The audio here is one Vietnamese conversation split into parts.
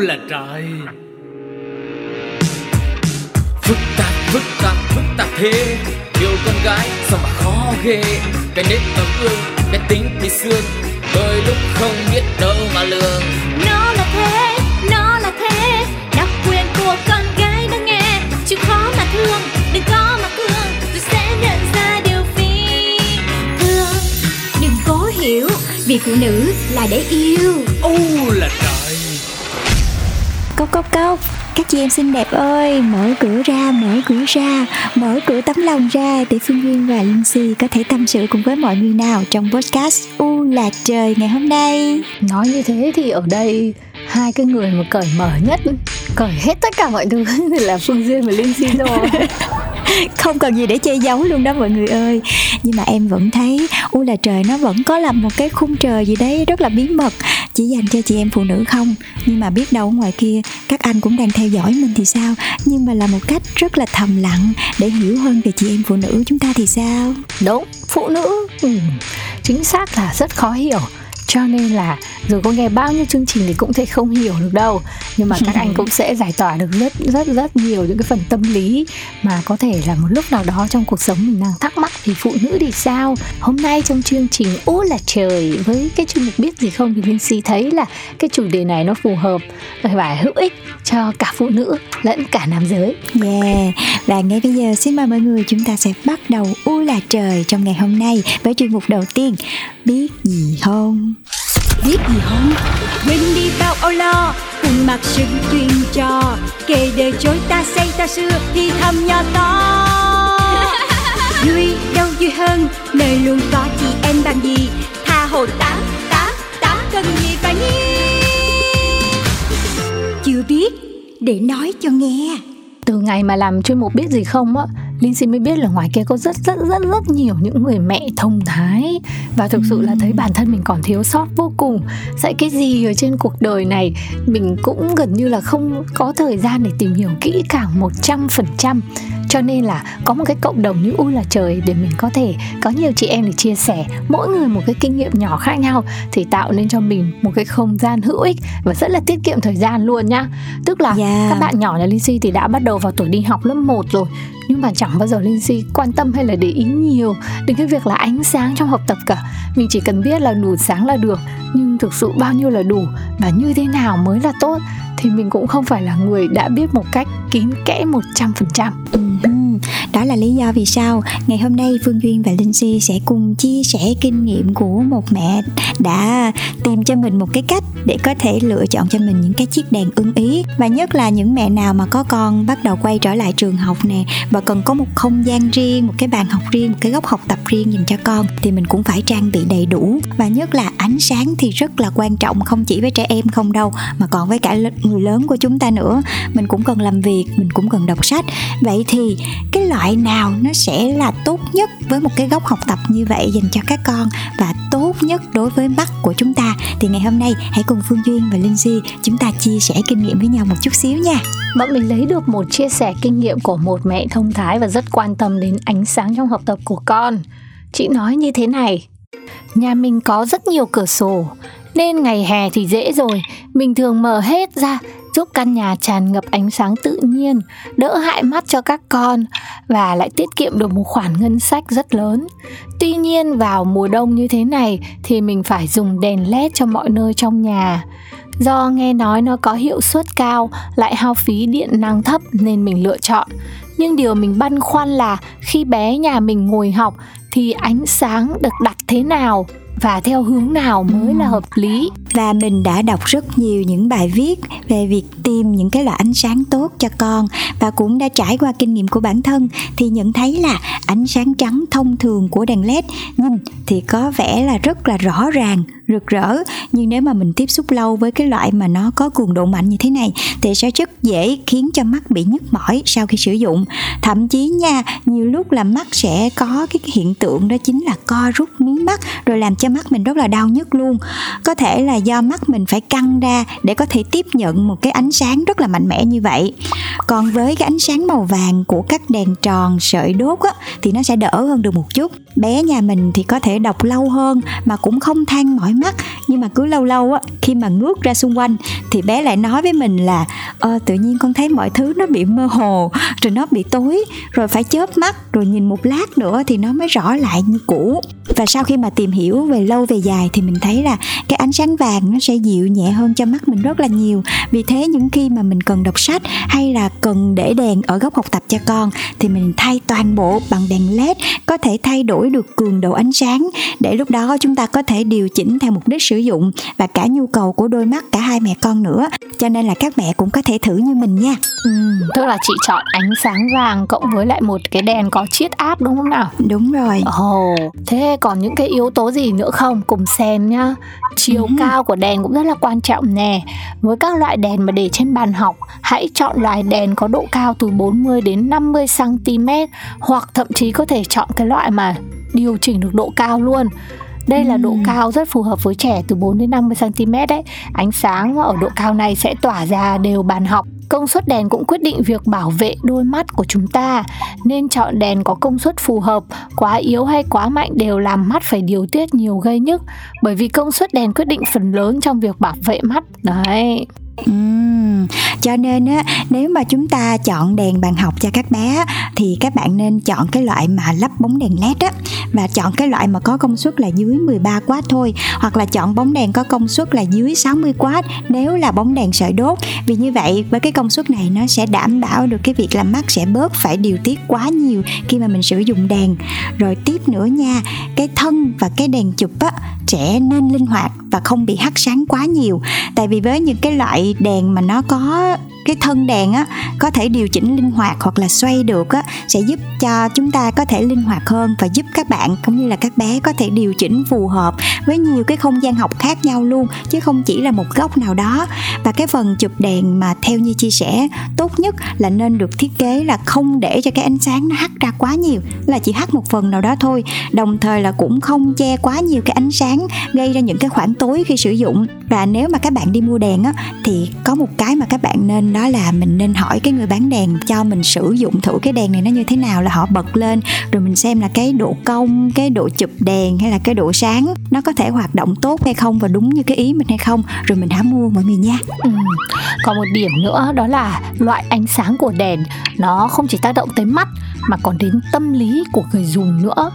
là trời. Phức tạp phức tạp phức tạp thế. Yêu con gái sao mà khó ghê. Cái nết ấm ương cái tính bị xương đôi lúc không biết đâu mà lường. Nó là thế nó là thế. Đặc quyền của con gái nó nghe. Chịu khó mà thương đừng có mà cương. Rồi sẽ nhận ra điều phi thường. Đừng cố hiểu vì phụ nữ là để yêu. Ô là trời cốc cốc cốc. Các chị em xinh đẹp ơi mở cửa ra mở cửa ra mở cửa tấm lòng ra để phương duyên và linh si có thể tâm sự cùng với mọi người nào trong podcast u là trời ngày hôm nay. Nói như thế thì ở đây hai cái người mà cởi mở nhất cởi hết tất cả mọi thứ là phương duyên và linh si rồi không cần gì để che giấu luôn đó mọi người ơi. Nhưng mà em vẫn thấy u là trời nó vẫn có là một cái khung trời gì đấy rất là bí mật. Chỉ dành cho chị em phụ nữ không? Nhưng mà biết đâu ngoài kia các anh cũng đang theo dõi mình thì sao? Nhưng mà là một cách rất là thầm lặng để hiểu hơn về chị em phụ nữ chúng ta thì sao? Đúng phụ nữ. Ừ, chính xác là rất khó hiểu cho nên là dù có nghe bao nhiêu chương trình thì cũng sẽ không hiểu được đâu. Nhưng mà các anh cũng sẽ giải tỏa được rất rất rất nhiều những cái phần tâm lý mà có thể là một lúc nào đó trong cuộc sống mình đang thắc mắc thì phụ nữ thì sao? Hôm nay trong chương trình ú là trời với cái chương mục biết gì không thì linh si thấy là cái chủ đề này nó phù hợp và hữu ích cho cả phụ nữ lẫn cả nam giới. Yeah. Và ngay bây giờ xin mời mọi người chúng ta sẽ bắt đầu u là trời trong ngày hôm nay với chuyên mục đầu tiên biết gì không biết gì không? Quên đi bao âu lo cùng mặc sự chuyện trò. Kể đời chối ta xây ta xưa thì thầm nhỏ to. Vui đâu vui hơn nơi luôn có chị em bằng gì? Tha hồ tám tám tám cần gì phải nhi chưa biết để nói cho nghe. Từ ngày mà làm chuyên mục biết gì không á Linh xin mới biết là ngoài kia có rất rất rất rất nhiều những người mẹ thông thái. Và thực sự là thấy bản thân mình còn thiếu sót vô cùng. Dạy cái gì ở trên cuộc đời này mình cũng gần như là không có thời gian để tìm hiểu kỹ càng một trăm phần trăm. Cho nên là có một cái cộng đồng như u là trời để mình có thể có nhiều chị em để chia sẻ mỗi người một cái kinh nghiệm nhỏ khác nhau thì tạo nên cho mình một cái không gian hữu ích và rất là tiết kiệm thời gian luôn nhá. Tức là yeah. các bạn nhỏ nhà Linh Si thì đã bắt đầu vào tuổi đi học lớp 1 rồi nhưng mà chẳng bao giờ Linh Si quan tâm hay là để ý nhiều đến cái việc là ánh sáng trong học tập cả. Mình chỉ cần biết là đủ sáng là được, nhưng thực sự bao nhiêu là đủ và như thế nào mới là tốt thì mình cũng không phải là người đã biết một cách kín kẽ một trăm phần trăm đó là lý do vì sao ngày hôm nay Phương Duyên và Linh Si sẽ cùng chia sẻ kinh nghiệm của một mẹ đã tìm cho mình một cái cách để có thể lựa chọn cho mình những cái chiếc đèn ưng ý. Và nhất là những mẹ nào mà có con bắt đầu quay trở lại trường học nè, và cần có một không gian riêng, một cái bàn học riêng, một cái góc học tập riêng dành cho con, thì mình cũng phải trang bị đầy đủ. Và nhất là ánh sáng thì rất là quan trọng, không chỉ với trẻ em không đâu, mà còn với cả người lớn của chúng ta nữa. Mình cũng cần làm việc, mình cũng cần đọc sách. Vậy thì cái loại nào nó sẽ là tốt nhất với một cái góc học tập như vậy dành cho các con và tốt nhất đối với mắt của chúng ta thì ngày hôm nay hãy cùng Phương Duyên và Linh Di chúng ta chia sẻ kinh nghiệm với nhau một chút xíu nha. Bọn mình lấy được một chia sẻ kinh nghiệm của một mẹ thông thái và rất quan tâm đến ánh sáng trong học tập của con. Chị nói như thế này, nhà mình có rất nhiều cửa sổ nên ngày hè thì dễ rồi, mình thường mở hết ra giúp căn nhà tràn ngập ánh sáng tự nhiên, đỡ hại mắt cho các con và lại tiết kiệm được một khoản ngân sách rất lớn. Tuy nhiên vào mùa đông như thế này thì mình phải dùng đèn led cho mọi nơi trong nhà. Do nghe nói nó có hiệu suất cao, lại hao phí điện năng thấp nên mình lựa chọn. Nhưng điều mình băn khoăn là khi bé nhà mình ngồi học thì ánh sáng được đặt thế nào và theo hướng nào mới là hợp lý? Và mình đã đọc rất nhiều những bài viết về việc tìm những cái loại ánh sáng tốt cho con và cũng đã trải qua kinh nghiệm của bản thân thì nhận thấy là ánh sáng trắng thông thường của đèn led nhìn thì có vẻ là rất là rõ ràng rực rỡ. Nhưng nếu mà mình tiếp xúc lâu với cái loại mà nó có cường độ mạnh như thế này thì sẽ rất dễ khiến cho mắt bị nhức mỏi sau khi sử dụng. Thậm chí nha nhiều lúc là mắt sẽ có cái hiện tượng đó chính là co rút mí mắt rồi làm cho mắt mình rất là đau nhức luôn. Có thể là do mắt mình phải căng ra để có thể tiếp nhận một cái ánh sáng rất là mạnh mẽ như vậy. Còn với cái ánh sáng màu vàng của các đèn tròn sợi đốt á, thì nó sẽ đỡ hơn được một chút. Bé nhà mình thì có thể đọc lâu hơn mà cũng không than mỏi mắt. Nhưng mà cứ lâu lâu á khi mà ngước ra xung quanh thì bé lại nói với mình là ờ, tự nhiên con thấy mọi thứ nó bị mơ hồ rồi nó bị tối rồi phải chớp mắt rồi nhìn một lát nữa thì nó mới rõ lại như cũ và sau khi mà tìm hiểu về lâu về dài thì mình thấy là cái ánh sáng vàng nó sẽ dịu nhẹ hơn cho mắt mình rất là nhiều. Vì thế những khi mà mình cần đọc sách hay là cần để đèn ở góc học tập cho con thì mình thay toàn bộ bằng đèn led có thể thay đổi được cường độ ánh sáng để lúc đó chúng ta có thể điều chỉnh theo mục đích sử dụng và cả nhu cầu của đôi mắt cả hai mẹ con nữa. Cho nên là các mẹ cũng có thể thử như mình nha. Ừ, tức là chị chọn ánh sáng vàng cộng với lại một cái đèn có chiết áp đúng không nào? Đúng rồi. Ồ oh, thế còn những cái yếu tố gì nữa không? Cùng xem nhá. Chiều ừ. cao của đèn cũng rất là quan trọng nè. Với các loại đèn mà để trên bàn học hãy chọn loại đèn có độ cao từ 40 đến 50 cm hoặc thậm chí có thể chọn cái loại mà điều chỉnh được độ cao luôn đây là độ cao rất phù hợp với trẻ từ 4 đến 50 cm đấy. Ánh sáng ở độ cao này sẽ tỏa ra đều bàn học. Công suất đèn cũng quyết định việc bảo vệ đôi mắt của chúng ta. Nên chọn đèn có công suất phù hợp Quá yếu hay quá mạnh đều làm mắt phải điều tiết nhiều gây nhức. Bởi vì công suất đèn quyết định phần lớn trong việc bảo vệ mắt. Đấy Uhm, cho nên á nếu mà chúng ta chọn đèn bàn học cho các bé thì các bạn nên chọn cái loại mà lắp bóng đèn led á. Và chọn cái loại mà có công suất là dưới 13W thôi hoặc là chọn bóng đèn có công suất là dưới 60W nếu là bóng đèn sợi đốt. Vì như vậy với cái công suất này nó sẽ đảm bảo được cái việc làm mắt sẽ bớt phải điều tiết quá nhiều khi mà mình sử dụng đèn. Rồi tiếp nữa nha cái thân và cái đèn chụp á sẽ nên linh hoạt và không bị hắt sáng quá nhiều. Tại vì với những cái loại đèn mà nó có cái thân đèn á, có thể điều chỉnh linh hoạt hoặc là xoay được á, sẽ giúp cho chúng ta có thể linh hoạt hơn và giúp các bạn cũng như là các bé có thể điều chỉnh phù hợp với nhiều cái không gian học khác nhau luôn, chứ không chỉ là một góc nào đó. Và cái phần chụp đèn mà theo như chia sẻ, tốt nhất là nên được thiết kế là không để cho cái ánh sáng nó hắt ra quá nhiều, là chỉ hắt một phần nào đó thôi. Đồng thời là cũng không che quá nhiều cái ánh sáng, gây ra những cái khoảng tối khi sử dụng. Và nếu mà các bạn đi mua đèn á, thì có một cái mà các bạn nên đó là mình nên hỏi cái người bán đèn cho mình sử dụng thử cái đèn này nó như thế nào là họ bật lên, rồi mình xem là cái độ cong, cái độ chụp đèn hay là cái độ sáng nó có thể hoạt động tốt hay không và đúng như cái ý mình hay không, rồi mình hãy mua mọi người nha ừ. còn một điểm nữa đó là loại ánh sáng của đèn nó không chỉ tác động tới mắt mà còn đến tâm lý của người dùng nữa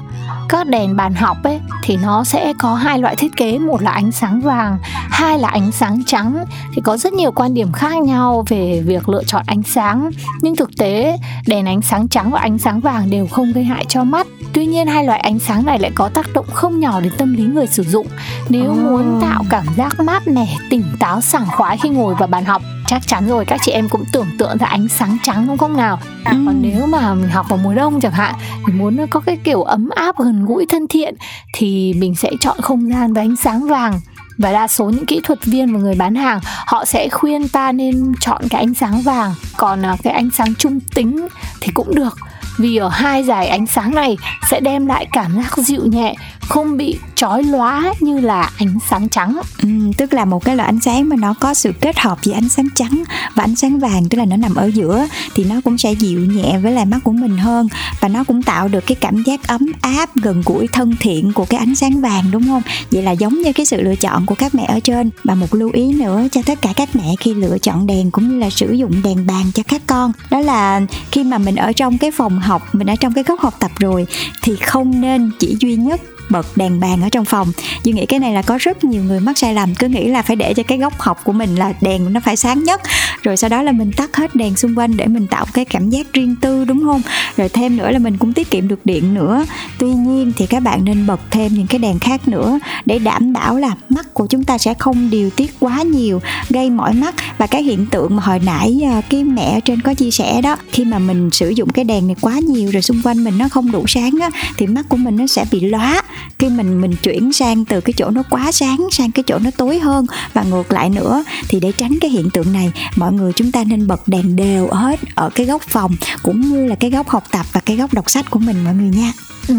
các đèn bàn học ấy thì nó sẽ có hai loại thiết kế, một là ánh sáng vàng, hai là ánh sáng trắng thì có rất nhiều quan điểm khác nhau về việc lựa chọn ánh sáng. Nhưng thực tế đèn ánh sáng trắng và ánh sáng vàng đều không gây hại cho mắt. Tuy nhiên hai loại ánh sáng này lại có tác động không nhỏ đến tâm lý người sử dụng. Nếu oh. muốn tạo cảm giác mát mẻ tỉnh táo sảng khoái khi ngồi vào bàn học chắc chắn rồi các chị em cũng tưởng tượng ra ánh sáng trắng đúng không nào? À, ừ. còn nếu mà mình học vào mùa đông chẳng hạn thì muốn có cái kiểu ấm áp gần gũi thân thiện thì mình sẽ chọn không gian với ánh sáng vàng và đa số những kỹ thuật viên và người bán hàng, họ sẽ khuyên ta nên chọn cái ánh sáng vàng. Còn à, cái ánh sáng trung tính thì cũng được. Vì ở hai dải ánh sáng này sẽ đem lại cảm giác dịu nhẹ, không bị chói lóa như là ánh sáng trắng. Ừ, tức là một cái loại ánh sáng mà nó có sự kết hợp giữa ánh sáng trắng và ánh sáng vàng tức là nó nằm ở giữa thì nó cũng sẽ dịu nhẹ với lại mắt của mình hơn và nó cũng tạo được cái cảm giác ấm áp gần gũi thân thiện của cái ánh sáng vàng đúng không? Vậy là giống như cái sự lựa chọn của các mẹ ở trên. Và một lưu ý nữa cho tất cả các mẹ khi lựa chọn đèn cũng như là sử dụng đèn bàn cho các con đó là khi mà mình ở trong cái phòng học mình ở trong cái góc học tập rồi thì không nên chỉ duy nhất bật đèn bàn ở trong phòng. Duy nghĩ cái này là có rất nhiều người mắc sai lầm, cứ nghĩ là phải để cho cái góc học của mình là đèn nó phải sáng nhất. Rồi sau đó là mình tắt hết đèn xung quanh để mình tạo cái cảm giác riêng tư, đúng không? Rồi thêm nữa là mình cũng tiết kiệm được điện nữa. Tuy nhiên thì các bạn nên bật thêm những cái đèn khác nữa để đảm bảo là mắt của chúng ta sẽ không điều tiết quá nhiều, gây mỏi mắt. Và cái hiện tượng mà hồi nãy à, cái mẹ trên có chia sẻ đó, khi mà mình sử dụng cái đèn này quá nhiều rồi xung quanh mình nó không đủ sáng á, thì mắt của mình nó sẽ bị lóa khi mình mình chuyển sang từ cái chỗ nó quá sáng sang cái chỗ nó tối hơn và ngược lại nữa thì để tránh cái hiện tượng này mọi người chúng ta nên bật đèn đều hết ở cái góc phòng cũng như là cái góc học tập và cái góc đọc sách của mình mọi người nha. Ừ,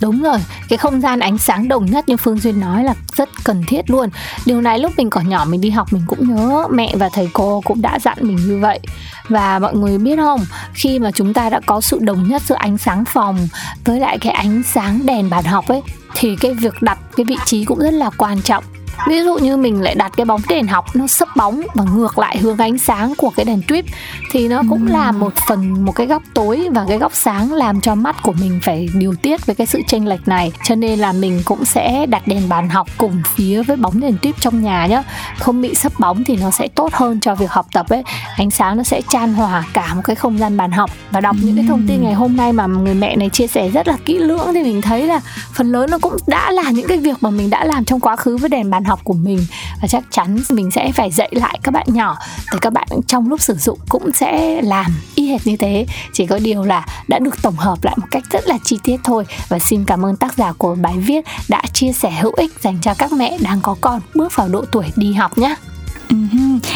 đúng rồi. Cái không gian ánh sáng đồng nhất như phương duyên nói là rất cần thiết luôn. Điều này lúc mình còn nhỏ mình đi học mình cũng nhớ mẹ và thầy cô cũng đã dặn mình như vậy. Và mọi người biết không khi mà chúng ta đã có sự đồng nhất giữa ánh sáng phòng với lại cái ánh sáng đèn bàn học ấy thì cái việc đặt cái vị trí cũng rất là quan trọng ví dụ như mình lại đặt cái bóng đèn học nó sấp bóng và ngược lại hướng ánh sáng của cái đèn tuyếp thì nó cũng là một phần một cái góc tối và cái góc sáng làm cho mắt của mình phải điều tiết với cái sự chênh lệch này. Cho nên là mình cũng sẽ đặt đèn bàn học cùng phía với bóng đèn tuyếp trong nhà nhá. Không bị sấp bóng thì nó sẽ tốt hơn cho việc học tập ấy. Ánh sáng nó sẽ chan hòa cả một cái không gian bàn học. Và đọc những cái thông tin ngày hôm nay mà người mẹ này chia sẻ rất là kỹ lưỡng thì mình thấy là phần lớn nó cũng đã là những cái việc mà mình đã làm trong quá khứ với đèn bàn học của mình. Và chắc chắn mình sẽ phải dạy lại các bạn nhỏ thì các bạn trong lúc sử dụng cũng sẽ làm y hệt như thế. Chỉ có điều là đã được tổng hợp lại một cách rất là chi tiết thôi. Và xin cảm ơn tác giả của bài viết đã chia sẻ hữu ích dành cho các mẹ đang có con bước vào độ tuổi đi học nhé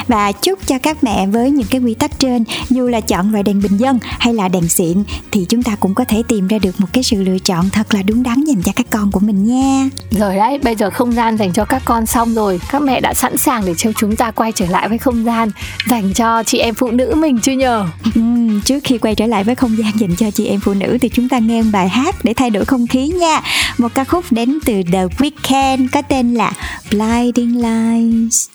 và chúc cho các mẹ với những cái quy tắc trên dù là chọn loại đèn bình dân hay là đèn xịn thì chúng ta cũng có thể tìm ra được một cái sự lựa chọn thật là đúng đắn dành cho các con của mình nha. Rồi đấy bây giờ không gian dành cho các con xong rồi. Các mẹ đã sẵn sàng để cho chúng ta quay trở lại với không gian dành cho chị em phụ nữ mình chưa nhờ? Ừ, trước khi quay trở lại với không gian dành cho chị em phụ nữ thì chúng ta nghe một bài hát để thay đổi không khí nha. Một ca khúc đến từ The Weeknd có tên là Blinding Lights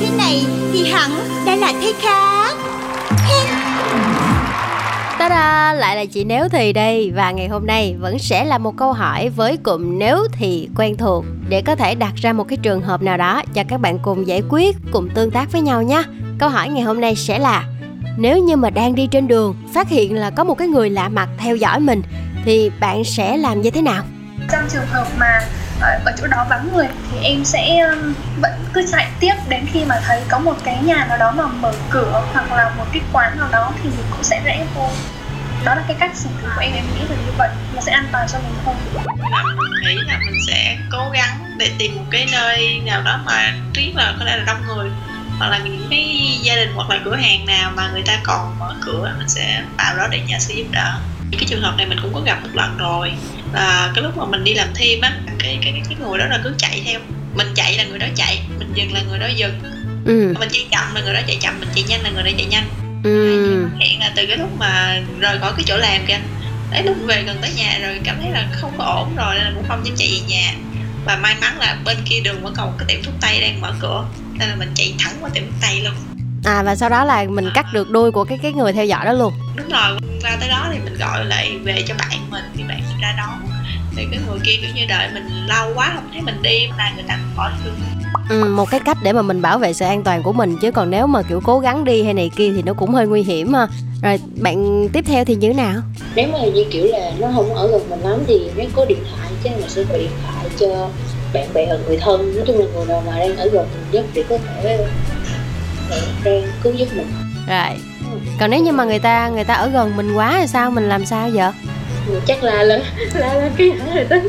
thế này thì hẳn đã là thế khác. Ta da, lại là chị Nếu Thì đây Và ngày hôm nay vẫn sẽ là một câu hỏi với cụm Nếu Thì quen thuộc. Để có thể đặt ra một cái trường hợp nào đó cho các bạn cùng giải quyết, cùng tương tác với nhau nhé. Câu hỏi ngày hôm nay sẽ là Nếu như mà đang đi trên đường, phát hiện là có một cái người lạ mặt theo dõi mình Thì bạn sẽ làm như thế nào? Trong trường hợp mà ở, ở chỗ đó vắng người thì em sẽ um, vẫn cứ chạy tiếp đến khi mà thấy có một cái nhà nào đó mà mở cửa hoặc là một cái quán nào đó thì mình cũng sẽ rẽ vô. Đó là cái cách xử lý của em em nghĩ là như vậy nó sẽ an toàn cho mình hơn. Là mình nghĩ là mình sẽ cố gắng để tìm một cái nơi nào đó mà thứ là có thể là đông người hoặc là những cái gia đình hoặc là cửa hàng nào mà người ta còn mở cửa mình sẽ vào đó để nhờ sự giúp đỡ cái trường hợp này mình cũng có gặp một lần rồi. Là cái lúc mà mình đi làm thêm á cái cái cái người đó là cứ chạy theo. Mình chạy là người đó chạy mình dừng là người đó dừng. Ừ. mình chạy chậm là người đó chạy chậm mình chạy nhanh là người đó chạy nhanh. Ừ. hiện là từ cái lúc mà rời khỏi cái chỗ làm kìa đến lúc về gần tới nhà rồi cảm thấy là không có ổn rồi nên là cũng không dám chạy về nhà. Và may mắn là bên kia đường vẫn còn một cái tiệm thuốc tây đang mở cửa nên là mình chạy thẳng qua tiệm thuốc tây luôn à và sau đó là mình cắt được đuôi của cái cái người theo dõi đó luôn. Đúng rồi qua tới đó thì mình gọi lại về cho bạn mình thì bạn mình ra đón. Thì cái người kia kiểu như đợi mình lâu quá không thấy mình đi là người ta bỏ thương ừ, một cái cách để mà mình bảo vệ sự an toàn của mình chứ còn nếu mà kiểu cố gắng đi hay này kia thì nó cũng hơi nguy hiểm ha. Rồi bạn tiếp theo thì như thế nào? Nếu mà như kiểu là nó không ở gần mình lắm thì nếu có điện thoại chứ mình sẽ gọi điện thoại cho bạn bè hoặc người thân. Nói chung là người nào mà đang ở gần mình nhất để có thể đang cứu giúp mình. Rồi. Còn nếu như mà người ta người ta ở gần mình quá thì sao? Mình làm sao vậy? Chắc là là là, là cái rồi tính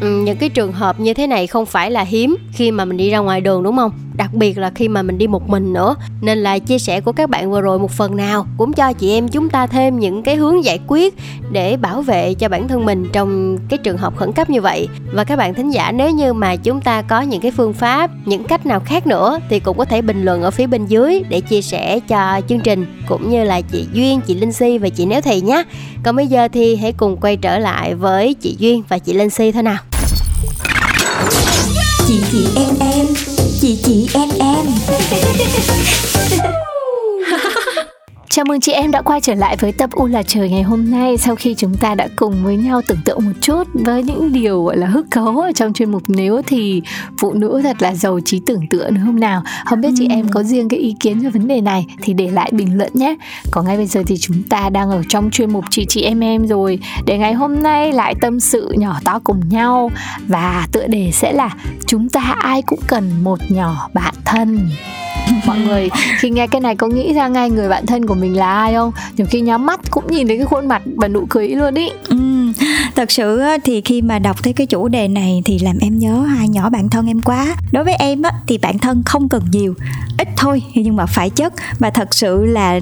ừ, những cái trường hợp như thế này không phải là hiếm khi mà mình đi ra ngoài đường đúng không đặc biệt là khi mà mình đi một mình nữa. Nên là chia sẻ của các bạn vừa rồi một phần nào cũng cho chị em chúng ta thêm những cái hướng giải quyết để bảo vệ cho bản thân mình trong cái trường hợp khẩn cấp như vậy. Và các bạn thính giả, nếu như mà chúng ta có những cái phương pháp, những cách nào khác nữa thì cũng có thể bình luận ở phía bên dưới để chia sẻ cho chương trình, cũng như là chị duyên, chị linh si và chị nếu thầy nhé. Còn bây giờ thì hãy cùng quay trở lại với chị duyên và chị linh si thôi nào. Chị chị, em em chị chị em em. Chào mừng chị em đã quay trở lại với tập U là trời ngày hôm nay sau khi chúng ta đã cùng với nhau tưởng tượng một chút với những điều gọi là hức cấu ở trong chuyên mục nếu thì phụ nữ thật là giàu trí tưởng tượng không nào? Không biết chị em có riêng cái ý kiến về vấn đề này thì để lại bình luận nhé. Còn ngay bây giờ thì chúng ta đang ở trong chuyên mục chị chị em em rồi để ngày hôm nay lại tâm sự nhỏ to cùng nhau và tựa đề sẽ là chúng ta ai cũng cần một nhỏ bạn thân mọi người khi nghe cái này có nghĩ ra ngay người bạn thân của mình là ai không? Nhiều khi nhắm mắt cũng nhìn thấy cái khuôn mặt và nụ cười luôn ý. Ừ, thật sự thì khi mà đọc thấy cái chủ đề này thì làm em nhớ hai nhỏ bạn thân em quá. Đối với em á thì bạn thân không cần nhiều ít thôi nhưng mà phải chất. Và thật sự là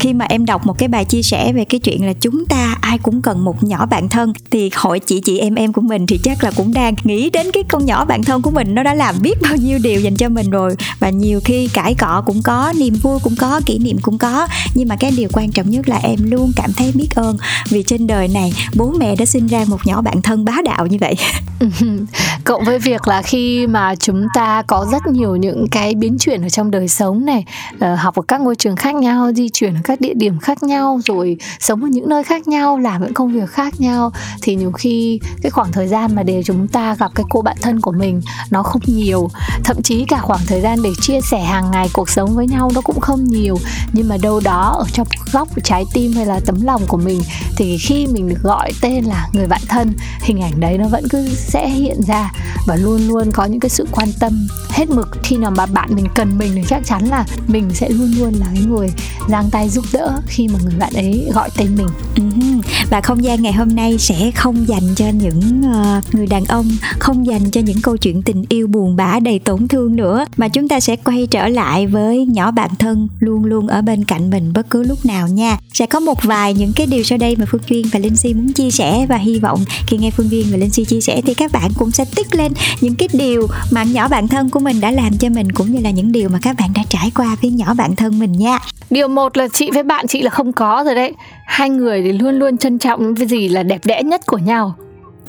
khi mà em đọc một cái bài chia sẻ về cái chuyện là chúng ta ai cũng cần một nhỏ bạn thân, thì hội chị chị em em của mình thì chắc là cũng đang nghĩ đến cái con nhỏ bạn thân của mình. Nó đã làm biết bao nhiêu điều dành cho mình rồi. Và nhiều khi cãi cọ cũng có, niềm vui cũng có, kỷ niệm cũng có. Nhưng mà cái điều quan trọng nhất là em luôn cảm thấy biết ơn. Vì trên đời này, bố mẹ đã sinh ra một nhỏ bạn thân bá đạo như vậy. Cộng với việc là khi mà chúng ta có rất nhiều những cái biến chuyển ở trong đời sống này ờ, học ở các ngôi trường khác nhau, di chuyển ở các các địa điểm khác nhau, rồi sống ở những nơi khác nhau, làm những công việc khác nhau. Thì nhiều khi cái khoảng thời gian mà để chúng ta gặp cái cô bạn thân của mình, nó không nhiều. Thậm chí cả khoảng thời gian để chia sẻ hàng ngày cuộc sống với nhau nó cũng không nhiều. Nhưng mà đâu đó ở trong góc của trái tim hay là tấm lòng của mình, thì khi mình được gọi tên là người bạn thân, hình ảnh đấy nó vẫn cứ sẽ hiện ra. Và luôn luôn có những cái sự quan tâm hết mực. Khi nào mà bạn mình cần mình thì chắc chắn là mình sẽ luôn luôn là cái người giang tay giúp đỡ khi mà người bạn ấy gọi tên mình. Uh-huh. và không gian ngày hôm nay sẽ không dành cho những uh, người đàn ông không dành cho những câu chuyện tình yêu buồn bã đầy tổn thương nữa mà chúng ta sẽ quay trở lại với nhỏ bạn thân luôn luôn ở bên cạnh mình bất cứ lúc nào nha. Sẽ có một vài những cái điều sau đây mà phương duyên và linh si muốn chia sẻ và hy vọng khi nghe phương duyên và linh si chia sẻ thì các bạn cũng sẽ tích lên những cái điều mà nhỏ bạn thân của mình đã làm cho mình cũng như là những điều mà các bạn đã trải qua với nhỏ bạn thân mình nha. Điều một là chị với bạn chị là không có rồi đấy. Hai người thì luôn luôn trân trọng cái gì là đẹp đẽ nhất của nhau.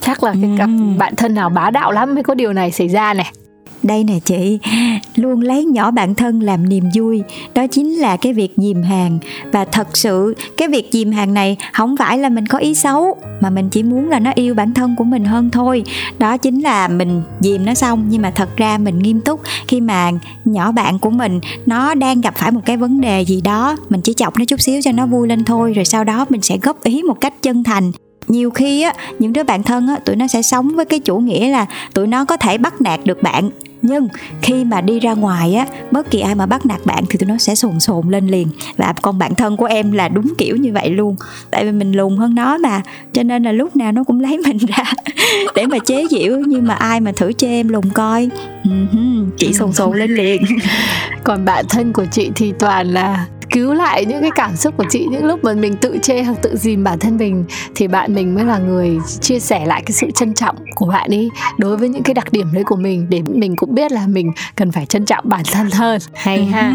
Chắc là cái cặp bạn thân nào bá đạo lắm mới có điều này xảy ra này đây nè chị, luôn lấy nhỏ bạn thân làm niềm vui. Đó chính là cái việc dìm hàng. Và thật sự, cái việc dìm hàng này không phải là mình có ý xấu, mà mình chỉ muốn là nó yêu bản thân của mình hơn thôi. Đó chính là mình dìm nó xong, nhưng mà thật ra mình nghiêm túc khi mà nhỏ bạn của mình, nó đang gặp phải một cái vấn đề gì đó, mình chỉ chọc nó chút xíu cho nó vui lên thôi, rồi sau đó mình sẽ góp ý một cách chân thành. Nhiều khi á, những đứa bạn thân á, tụi nó sẽ sống với cái chủ nghĩa là tụi nó có thể bắt nạt được bạn nhưng khi mà đi ra ngoài á, bất kỳ ai mà bắt nạt bạn thì tụi nó sẽ sồn sồn lên liền. Và con bạn thân của em là đúng kiểu như vậy luôn. Tại vì mình lùn hơn nó mà. Cho nên là lúc nào nó cũng lấy mình ra để mà chế giễu. Nhưng mà ai mà thử chê em lùn coi. Ừ chị sồn sồn lên liền. Còn bạn thân của chị thì toàn là cứu lại những cái cảm xúc của chị những lúc mà mình tự chê hoặc tự dìm bản thân mình thì bạn mình mới là người chia sẻ lại cái sự trân trọng của bạn ấy đối với những cái đặc điểm đấy của mình để mình cũng biết là mình cần phải trân trọng bản thân hơn. Hay ha.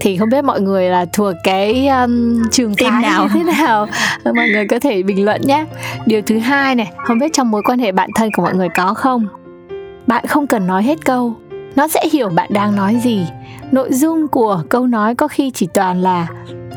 Thì không biết mọi người là thuộc cái um, trường phái nào? như thế nào? Mọi người có thể bình luận nhé. Điều thứ hai này không biết trong mối quan hệ bạn thân của mọi người có không? Bạn không cần nói hết câu. Nó sẽ hiểu bạn đang nói gì nội dung của câu nói có khi chỉ toàn là,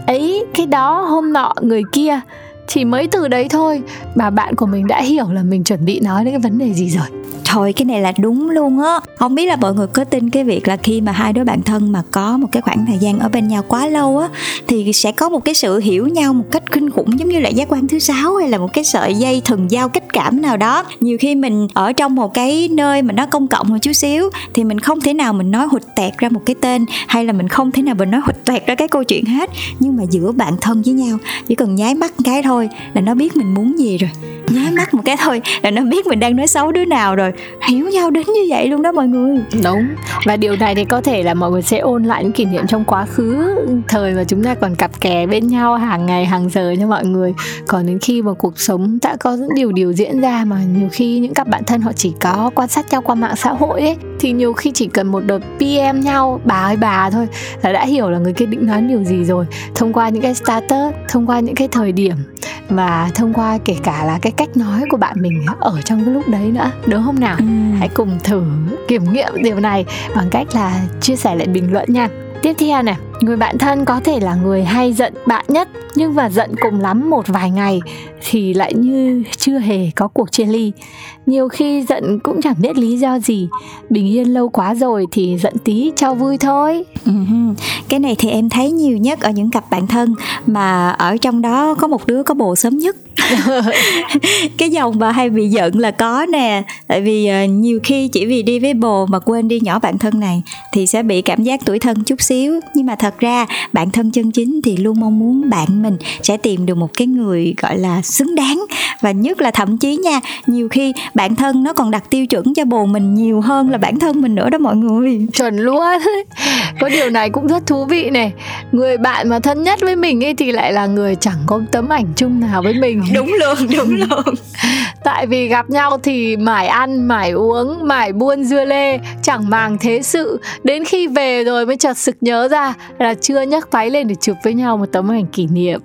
ấy, cái đó hôm nọ người kia. Chỉ mấy từ đấy thôi mà bạn của mình đã hiểu là mình chuẩn bị nói đến cái vấn đề gì rồi. Thôi, cái này là đúng luôn á. Không biết là mọi người có tin cái việc là khi mà hai đứa bạn thân mà có một cái khoảng thời gian ở bên nhau quá lâu á, Thì sẽ có một cái sự hiểu nhau một cách kinh khủng giống như là giác quan thứ sáu Hay là một cái sợi dây thần giao cách cảm nào đó. Nhiều khi mình ở trong một cái nơi mà nó công cộng một chút xíu, Thì mình không thể nào mình nói hụt tẹt ra một cái tên, Hay là mình không thể nào mình nói hụt tẹt ra cái câu chuyện hết. Nhưng mà giữa bạn thân với nhau, Chỉ cần nháy mắt cái thôi là nó biết mình muốn gì rồi. Nháy mắt một cái thôi là nó biết mình đang nói xấu đứa nào rồi hiểu nhau đến như vậy luôn đó mọi người. Đúng. Và điều này thì có thể là mọi người sẽ ôn lại những kỷ niệm trong quá khứ thời mà chúng ta còn cặp kè bên nhau hàng ngày, hàng giờ nha mọi người. Còn đến khi mà cuộc sống đã có những điều điều diễn ra mà nhiều khi những cặp bạn thân họ chỉ có quan sát nhau qua mạng xã hội ấy, thì nhiều khi chỉ cần một đợt PM nhau, bà ơi bà thôi là đã hiểu là người kia định nói điều gì rồi. Thông qua những cái status, thông qua những cái thời điểm và thông qua kể cả là cái cách nói của bạn mình ở trong cái lúc đấy nữa, đúng không? Nào? Ừ. hãy cùng thử kiểm nghiệm điều này bằng cách là chia sẻ lại bình luận nha. Tiếp theo này người bạn thân có thể là người hay giận bạn nhất nhưng mà giận cùng lắm một vài ngày thì lại như chưa hề có cuộc chia ly. Nhiều khi giận cũng chẳng biết lý do gì. Bình yên lâu quá rồi thì giận tí cho vui thôi. Ừ Cái này thì em thấy nhiều nhất ở những cặp bạn thân mà ở trong đó có một đứa có bồ sớm nhất. Cái dòng mà hay bị giận là có nè. Tại vì uh, nhiều khi chỉ vì đi với bồ mà quên đi nhỏ bạn thân này thì sẽ bị cảm giác tuổi thân chút xíu. Nhưng mà thật ra bạn thân chân chính thì luôn mong muốn bạn mình sẽ tìm được một cái người gọi là xứng đáng. Và nhất là thậm chí nha nhiều khi bạn thân nó còn đặt tiêu chuẩn cho bồ mình nhiều hơn là bản thân mình nữa đó mọi người. Chuẩn luôn. Có điều này cũng rất thú vị này. Người bạn mà thân nhất với mình ấy thì lại là người chẳng có tấm ảnh chung nào với mình. Đúng luôn đúng luôn. Tại vì gặp nhau thì mải ăn mải uống mải buôn dưa lê chẳng màng thế sự. Đến khi về rồi mới chợt sực nhớ ra là chưa nhắc váy lên để chụp với nhau một tấm ảnh kỷ niệm.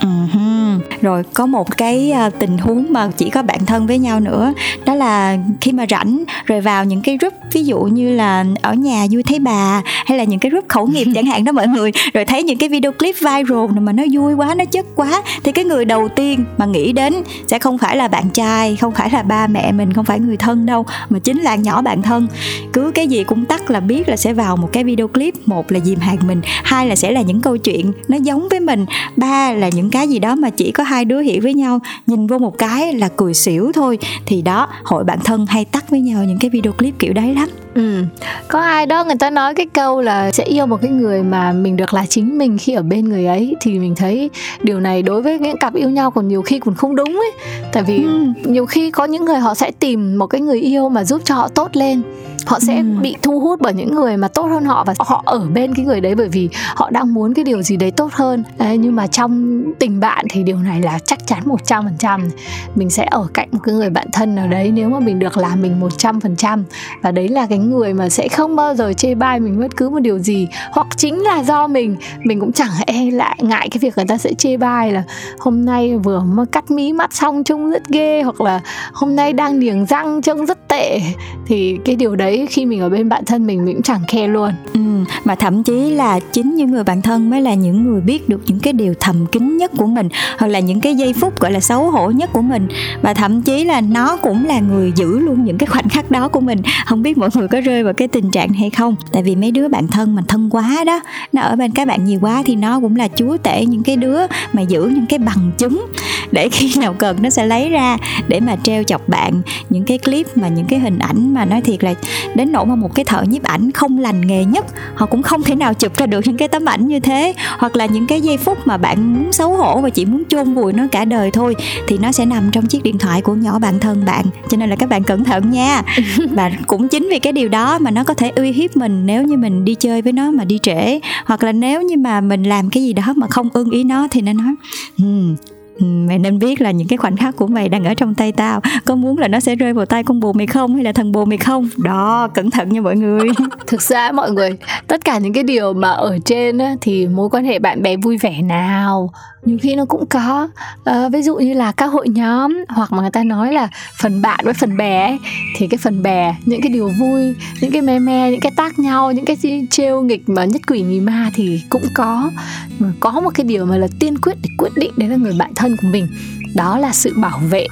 Uh-huh. rồi có một cái uh, tình huống mà chỉ có bạn thân với nhau nữa đó là khi mà rảnh rồi vào những cái group ví dụ như là ở nhà vui thấy bà hay là những cái group khẩu nghiệp chẳng hạn đó mọi người rồi thấy những cái video clip viral mà nó vui quá nó chất quá thì cái người đầu tiên mà nghĩ đến sẽ không phải là bạn trai không phải là ba mẹ mình không phải người thân đâu mà chính là nhỏ bạn thân cứ cái gì cũng tắt là biết là sẽ vào một cái video clip một là dìm hàng mình hai là sẽ là những câu chuyện nó giống với mình ba là những cái gì đó mà chỉ có hai đứa hiểu với nhau nhìn vô một cái là cười xỉu thôi. Thì đó hội bạn thân hay tắt với nhau những cái video clip kiểu đấy lắm. Ừ có ai đó người ta nói cái câu là sẽ yêu một cái người mà mình được là chính mình khi ở bên người ấy thì mình thấy điều này đối với những cặp yêu nhau còn nhiều khi còn không đúng ấy. Tại vì ừ. nhiều khi có những người họ sẽ tìm một cái người yêu mà giúp cho họ tốt lên. Họ sẽ ừ. bị thu hút bởi những người mà tốt hơn họ và họ ở bên cái người đấy bởi vì họ đang muốn cái điều gì đấy tốt hơn. Đấy, nhưng mà trong tình bạn thì điều này là chắc chắn một trăm phần trăm. Mình sẽ ở cạnh một cái người bạn thân nào đấy nếu mà mình được làm mình một trăm phần trăm. Và đấy là cái người mà sẽ không bao giờ chê bai mình bất cứ một điều gì. Hoặc chính là do mình mình cũng chẳng e lại ngại cái việc người ta sẽ chê bai là hôm nay vừa mới cắt mí mắt xong trông rất ghê hoặc là hôm nay đang niềng răng trông rất tệ. Thì cái điều đấy khi mình ở bên bạn thân mình mình cũng chẳng khe luôn. Ừ, mà thậm chí là chính những người bạn thân mới là những người biết được những cái điều thầm kín nhất của mình, hoặc là những cái giây phút gọi là xấu hổ nhất của mình. Và thậm chí là nó cũng là người giữ luôn những cái khoảnh khắc đó của mình. Không biết mọi người có rơi vào cái tình trạng hay không? Tại vì mấy đứa bạn thân mà thân quá đó, nó ở bên các bạn nhiều quá thì nó cũng là chúa tể những cái đứa mà giữ những cái bằng chứng để khi nào cần nó sẽ lấy ra để mà treo chọc bạn. Những cái clip mà những cái hình ảnh mà nói thiệt là đến nỗi mà một cái thợ nhiếp ảnh không lành nghề nhất, họ cũng không thể nào chụp ra được những cái tấm ảnh như thế. Hoặc là những cái giây phút mà bạn muốn xấu hổ và chỉ muốn chôn vùi nó cả đời thôi thì nó sẽ nằm trong chiếc điện thoại của nhỏ bạn thân bạn. Cho nên là các bạn cẩn thận nha. Và cũng chính vì cái điều đó mà nó có thể uy hiếp mình nếu như mình đi chơi với nó mà đi trễ hoặc là nếu như mà mình làm cái gì đó mà không ưng ý nó thì nó nói hmm, mày nên biết là những cái khoảnh khắc của mày đang ở trong tay tao. Có muốn là nó sẽ rơi vào tay con bồ mày không hay là thằng bồ mày không? Đó cẩn thận nha mọi người. Thực ra mọi người tất cả những cái điều mà ở trên á, thì mối quan hệ bạn bè vui vẻ nào nhiều khi nó cũng có à, ví dụ như là các hội nhóm hoặc mà người ta nói là phần bạn với phần bè ấy, thì cái phần bè những cái điều vui những cái me me những cái tác nhau những cái trêu nghịch mà nhất quỷ nhì ma thì cũng có. Mà có một cái điều mà là tiên quyết để quyết định đấy là người bạn thân của mình. Đó là sự bảo vệ.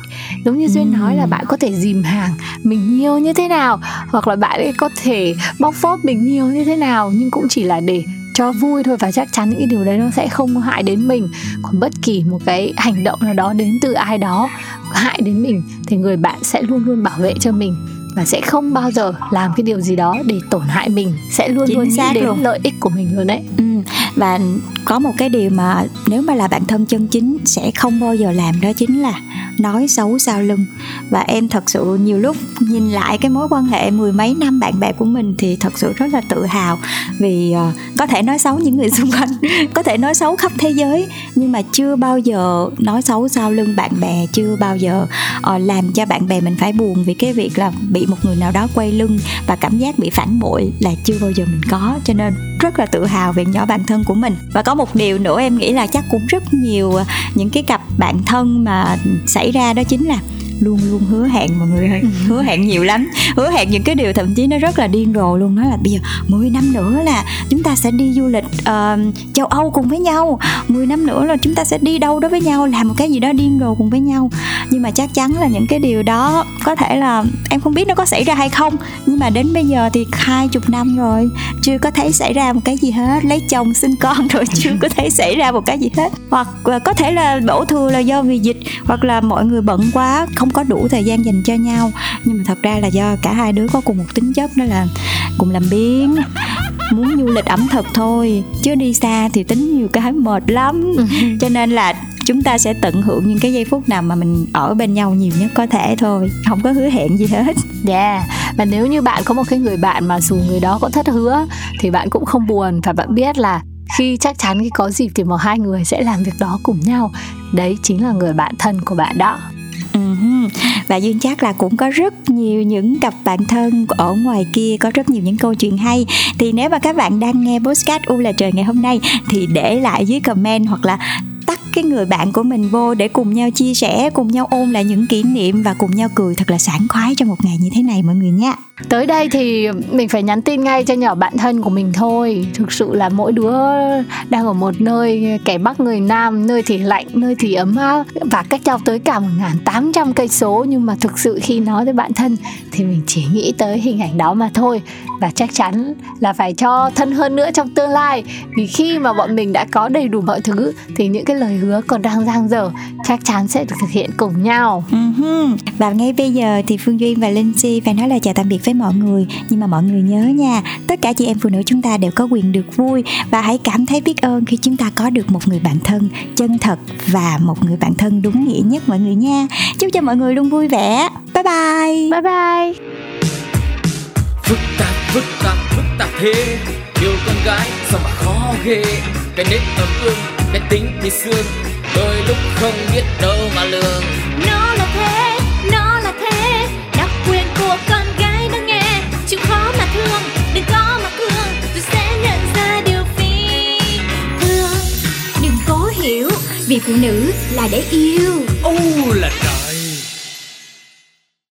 Giống như duyên nói là bạn có thể dìm hàng mình nhiều như thế nào hoặc là bạn ấy có thể bóc phốt mình nhiều như thế nào nhưng cũng chỉ là để cho vui thôi và chắc chắn những cái điều đấy nó sẽ không hại đến mình còn bất kỳ một cái hành động nào đó đến từ ai đó hại đến mình thì người bạn sẽ luôn luôn bảo vệ cho mình và sẽ không bao giờ làm cái điều gì đó để tổn hại mình sẽ luôn Chính luôn nghĩ đến luôn. lợi ích của mình luôn đấy ừ và có một cái điều mà nếu mà là bạn thân chân chính sẽ không bao giờ làm đó chính là nói xấu sau lưng. Và em thật sự nhiều lúc nhìn lại cái mối quan hệ mười mấy năm bạn bè của mình thì thật sự rất là tự hào vì uh, có thể nói xấu những người xung quanh có thể nói xấu khắp thế giới nhưng mà chưa bao giờ nói xấu sau lưng bạn bè chưa bao giờ uh, làm cho bạn bè mình phải buồn vì cái việc là bị một người nào đó quay lưng và cảm giác bị phản bội là chưa bao giờ mình có. Cho nên rất là tự hào về nhỏ bạn thân của mình. Và có một điều nữa em nghĩ là chắc cũng rất nhiều ờ, những cái cặp bạn thân mà xảy ra đó chính là luôn luôn hứa hẹn mọi người ơi. Ừ. hứa hẹn nhiều lắm. Hứa hẹn những cái điều thậm chí nó rất là điên rồ luôn. Nói là bây giờ 10 năm nữa là chúng ta sẽ đi du lịch uh, châu Âu cùng với nhau. 10 năm nữa là chúng ta sẽ đi đâu đó với nhau làm một cái gì đó điên rồ cùng với nhau. Nhưng mà chắc chắn là những cái điều đó có thể là em không biết nó có xảy ra hay không. Nhưng mà đến bây giờ thì hai chục năm rồi chưa có thấy xảy ra một cái gì hết. Lấy chồng sinh con rồi chưa có thấy xảy ra một cái gì hết. Hoặc ờ, có thể là đổ thừa là do vì dịch hoặc là mọi người bận quá không có đủ thời gian dành cho nhau. Nhưng mà thật ra là do cả hai đứa có cùng một tính chất đó là cùng làm biếng. Muốn du lịch ẩm thực thôi chứ đi xa thì tính nhiều cái mệt lắm. Ừ. cho nên là chúng ta sẽ tận hưởng những cái giây phút nào mà mình ở bên nhau nhiều nhất có thể thôi không có hứa hẹn gì hết. Yeah và nếu như bạn có một cái người bạn mà dù người đó có thất hứa thì bạn cũng không buồn và bạn biết là khi chắc chắn khi có dịp thì một hai người sẽ làm việc đó cùng nhau. Đấy chính là người bạn thân của bạn đó và duyên chắc là cũng có rất nhiều những cặp bạn thân ở ngoài kia có rất nhiều những câu chuyện hay. Thì nếu mà các bạn đang nghe podcast u là trời ngày hôm nay thì để lại dưới comment hoặc là tắt cái người bạn của mình vô để cùng nhau chia sẻ, cùng nhau ôn lại những kỷ niệm và cùng nhau cười thật là sảng khoái trong một ngày như thế này mọi người nha tới đây thì mình phải nhắn tin ngay cho nhỏ bạn thân của mình thôi. Thực sự là mỗi đứa đang ở một nơi, kẻ bắc, người nam, nơi thì lạnh, nơi thì ấm áp và cách nhau tới cả một ngàn tám trăm cây số. Nhưng mà thực sự khi nói tới bạn thân thì mình chỉ nghĩ tới hình ảnh đó mà thôi. Và chắc chắn là phải cho thân hơn nữa trong tương lai. Vì khi mà bọn mình đã có đầy đủ mọi thứ thì những cái lời hứa còn đang dang dở chắc chắn sẽ được thực hiện cùng nhau. Uh-huh. và ngay bây giờ thì phương duyên và linh si phải nói lời chào tạm biệt với mọi người. Nhưng mà mọi người nhớ nha tất cả chị em phụ nữ chúng ta đều có quyền được vui. Và hãy cảm thấy biết ơn khi chúng ta có được một người bạn thân chân thật và một người bạn thân đúng nghĩa nhất mọi người nha. Chúc cho mọi người luôn vui vẻ. Bye bye. Bye bye phức tạp phức tạp phức tạp thế. Yêu con gái sao mà khó ghê. Cái nết ấm ương cái tính bị xương. Đôi lúc không biết đâu mà lường. Nó là thế nó là thế. Đặc quyền của con gái nó nghe. Chịu khó mà thương đừng có mà cương. Tôi sẽ nhận ra điều phi thương đừng cố hiểu vì phụ nữ là để yêu. Ô là trời.